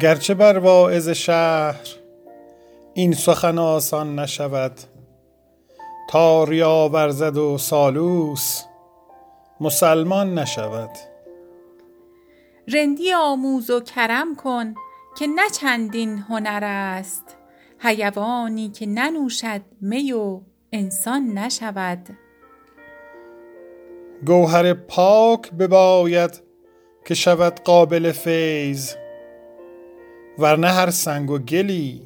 گرچه بر واعظ شهر این سخن آسان نشود تا ریا ورزد و سالوس مسلمان نشود. رندی آموز و کرم کن که نه چندین هنر است حیوانی که ننوشد می و انسان نشود. گوهر پاک بباید که شود قابل فیض ورنه هر سنگ و گلی.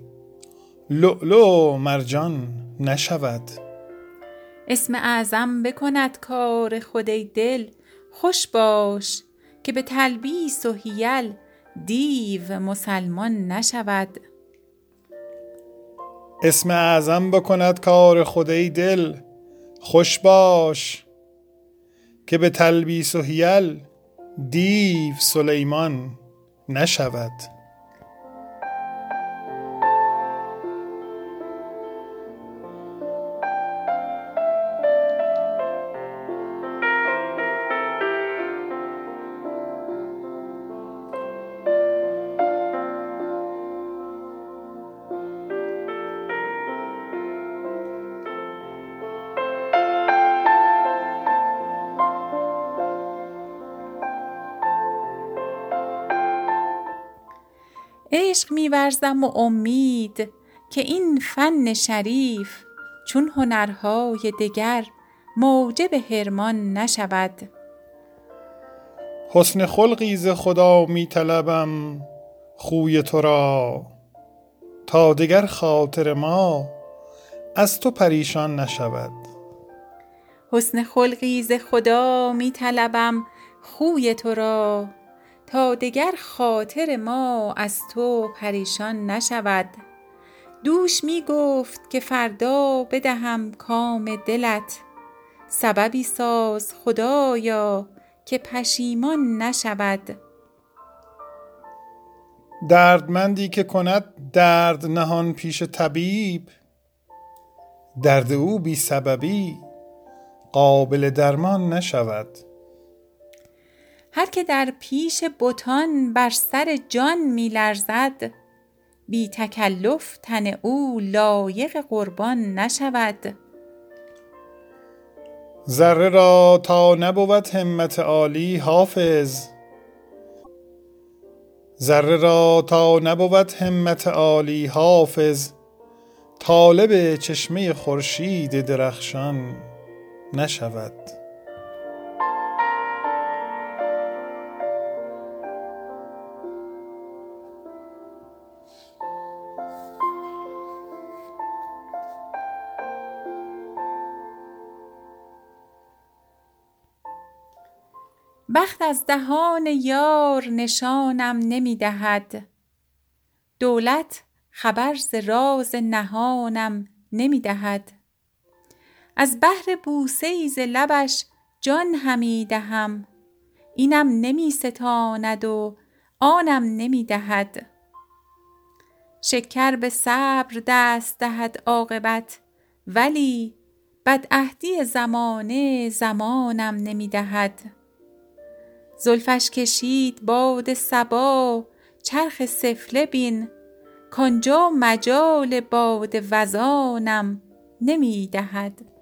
لؤلؤ مرجان نشود. اسم اعظم بکند کار خود دل. خوش باش که به تلبیس و حیل دیو مسلمان نشود. اسم اعظم بکند کار خدای دل. خوش باش که به تلبیس و حیل دیو سلیمان نشود. عشق میورزم و امید که این فن شریف چون هنرهای دگر موجب حرمان نشود. حسن خلقی ز خدا می طلبم خوی تو را. تا دگر خاطر ما از تو پریشان نشود. حسن خلقی ز خدا می طلبم خوی تو را. تا دگر خاطر ما از تو پریشان نشود. دوش می گفت که فردا بدهم کام دلت. سببی ساز خدایا که پشیمان نشود. دردمندی که کند درد نهان پیش طبیب. درد او بی سببی قابل درمان نشود. هر که در پیش بتان بر سر جان می لرزد بی تکلف تن او لایق قربان نشود. ذره را تا نبود همت عالی حافظ. ذره را تا نبود همت عالی حافظ. طالب چشمه خورشید درخشان نشود. بخت از دهان یار نشانم نمی دهد دولت خبر ز راز نهانم نمی دهد از بهر بوسه ای ز لبش جان همی دهم. اینم نمی ستاند و آنم نمی دهد. شکر به صبر دست دهد عاقبت ولی بدعهدی زمانه زمانم نمی دهد. زلفش کشید باد صبا چرخ سفله بین. کآنجا مجال باد وزانم نمی دهد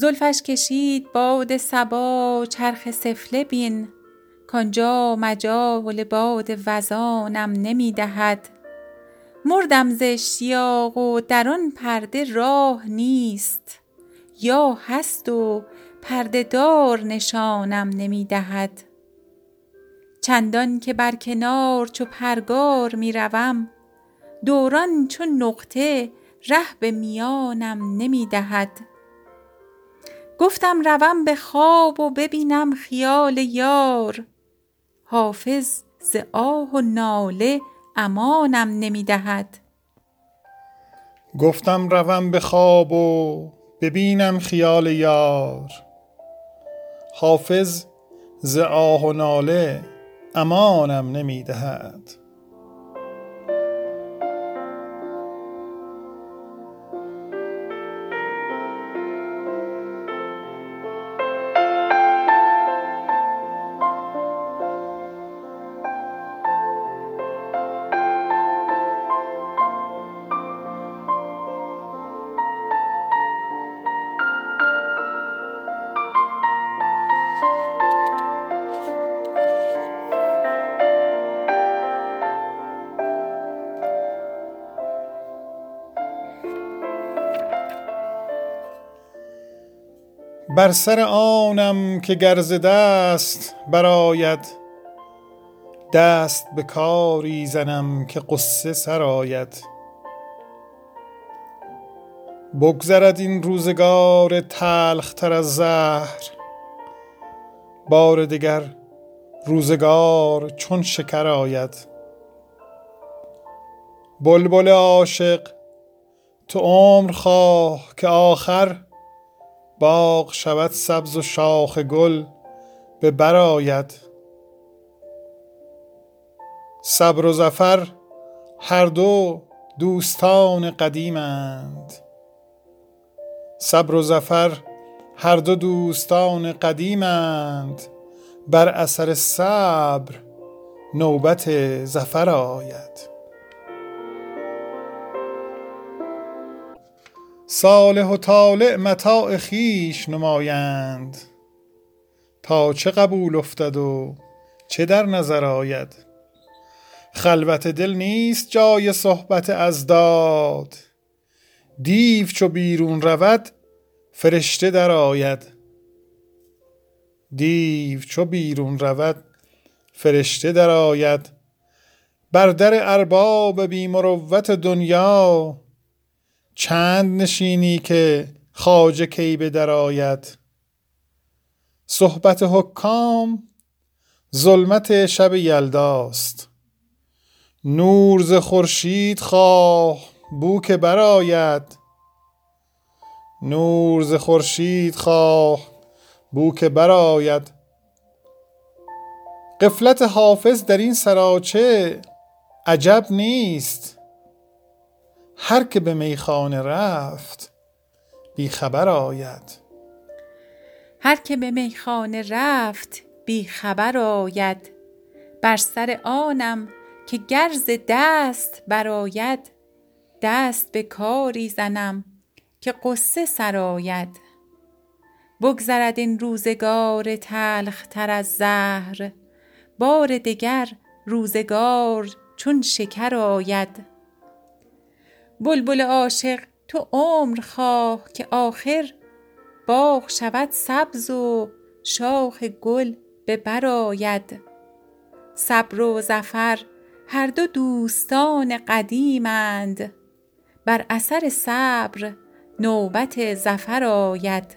زلفش کشید باد صبا چرخ سفله بین کآنجا مجال باد وزانم نمی دهد. مردم ز اشتیاق و در آن پرده راه نیست یا هست و پرده دار نشانم نمی دهد. چندان که بر کنار چو پرگار می روم دوران چون نقطه ره به میانم نمی دهد. گفتم روم به خواب و ببینم خیال یار. حافظ ز آه و ناله امانم نمی دهد گفتم روم به خواب و ببینم خیال یار. حافظ ز آه و ناله امانم نمی بر سر آنم که گرز دست براید دست به کاری زنم که قصه سرآید بگذرد این روزگار تلختر از زهر. بار دگر روزگار چون شکر آید. بلبل عاشق تو عمر خواه که آخر باغ شود سبز و شاخ گل به برآید صبر و ظفر هر دو دوستان قدیمند. صبر و ظفر هر دو دوستان قدیمند. بر اثر صبر نوبت ظفر آید. صالح و طالع متاع خیش نمایند. تا چه قبول افتد و چه در نظر آید؟ خلوت دل نیست جای صحبت از داد. دیو چو بیرون رود فرشته در آید. دیو چو بیرون رود فرشته در آید. بر در ارباب بی مروت دنیا چند نشینی که خواجه کی به در آید؟ صحبت حکام ظلمت شب یلداست. نور ز خورشید خواه بو که برآید. نور ز خورشید خواه بو که برآید. قفلت حافظ در این سراچه عجب نیست. هر که به میخانه رفت بی خبر آید. هر که به میخانه رفت بی خبر آید. بر سر آنم که گرز دست براید دست به کاری زنم که قصه سراید بگذرد این روزگار تلخ تر از زهر بار دگر روزگار چون شکر آید. بلبل عاشق تو عمر خواه که آخر باغ شود سبز و شاخ گل به برآید صبر و ظفر هر دو دوستان قدیمند. بر اثر صبر نوبت ظفر آید.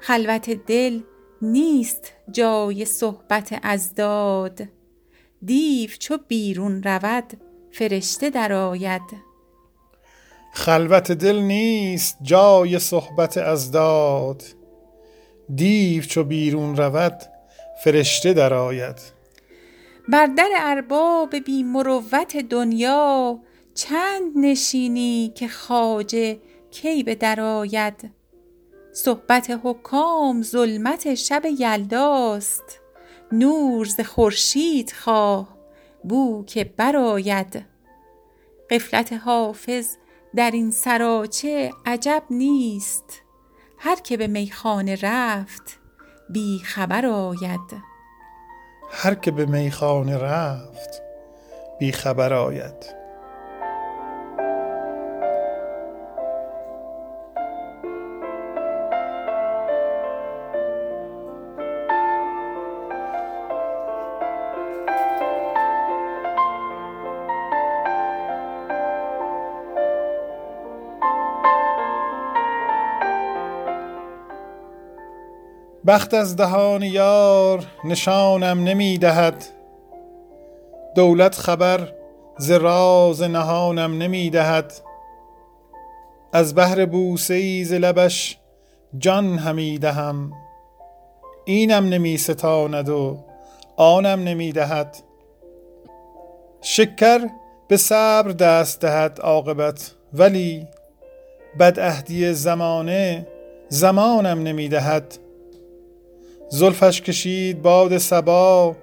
خلوت دل نیست جای صحبت از داد. دیو چو بیرون رود فرشته درآید. خلوت دل نیست جای صحبت از داد. دیو چو بیرون رود فرشته درآید. بر در ارباب بی مروت دنیا چند نشینی که خواجه کی به در آید؟ صحبت حکام ظلمت شب یلداست نور ز خورشید خواه. بو که برآید. قفلت حافظ در این سراچه عجب نیست. هر که به میخانه رفت بی خبر آید. هر که به میخانه رفت بی خبر آید. بخت از دهان یار نشانم نمی دهد دولت خبر ز راز نهانم نمی دهد از بهر بوسه ای ز لبش جان همی دهم. اینم نمی ستاند و آنم نمی دهد شکر به صبر دست دهد عاقبت ولی بدعهدی زمانه زمانم نمی دهد زلفش کشید باد سبا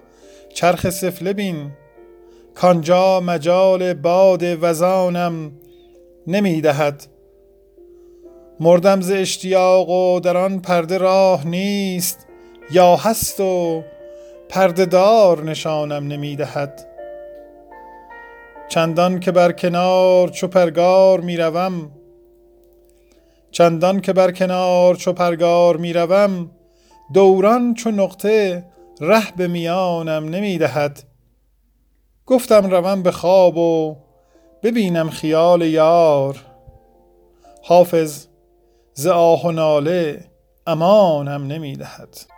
چرخ سفله بین. کانجا مجال باد وزانم نمی دهد. مردم ز اشتیاق و در آن پرده راه نیست یا هست و پرده دار نشانم نمی دهد. چندان که بر کنار چو پرگار می روم چندان که بر کنار چو پرگار می‌روم دوران چو نقطه ره به میانم نمی‌دهد. گفتم روم به خواب و ببینم خیال یار. حافظ ز آه و ناله امانم نمی‌دهد.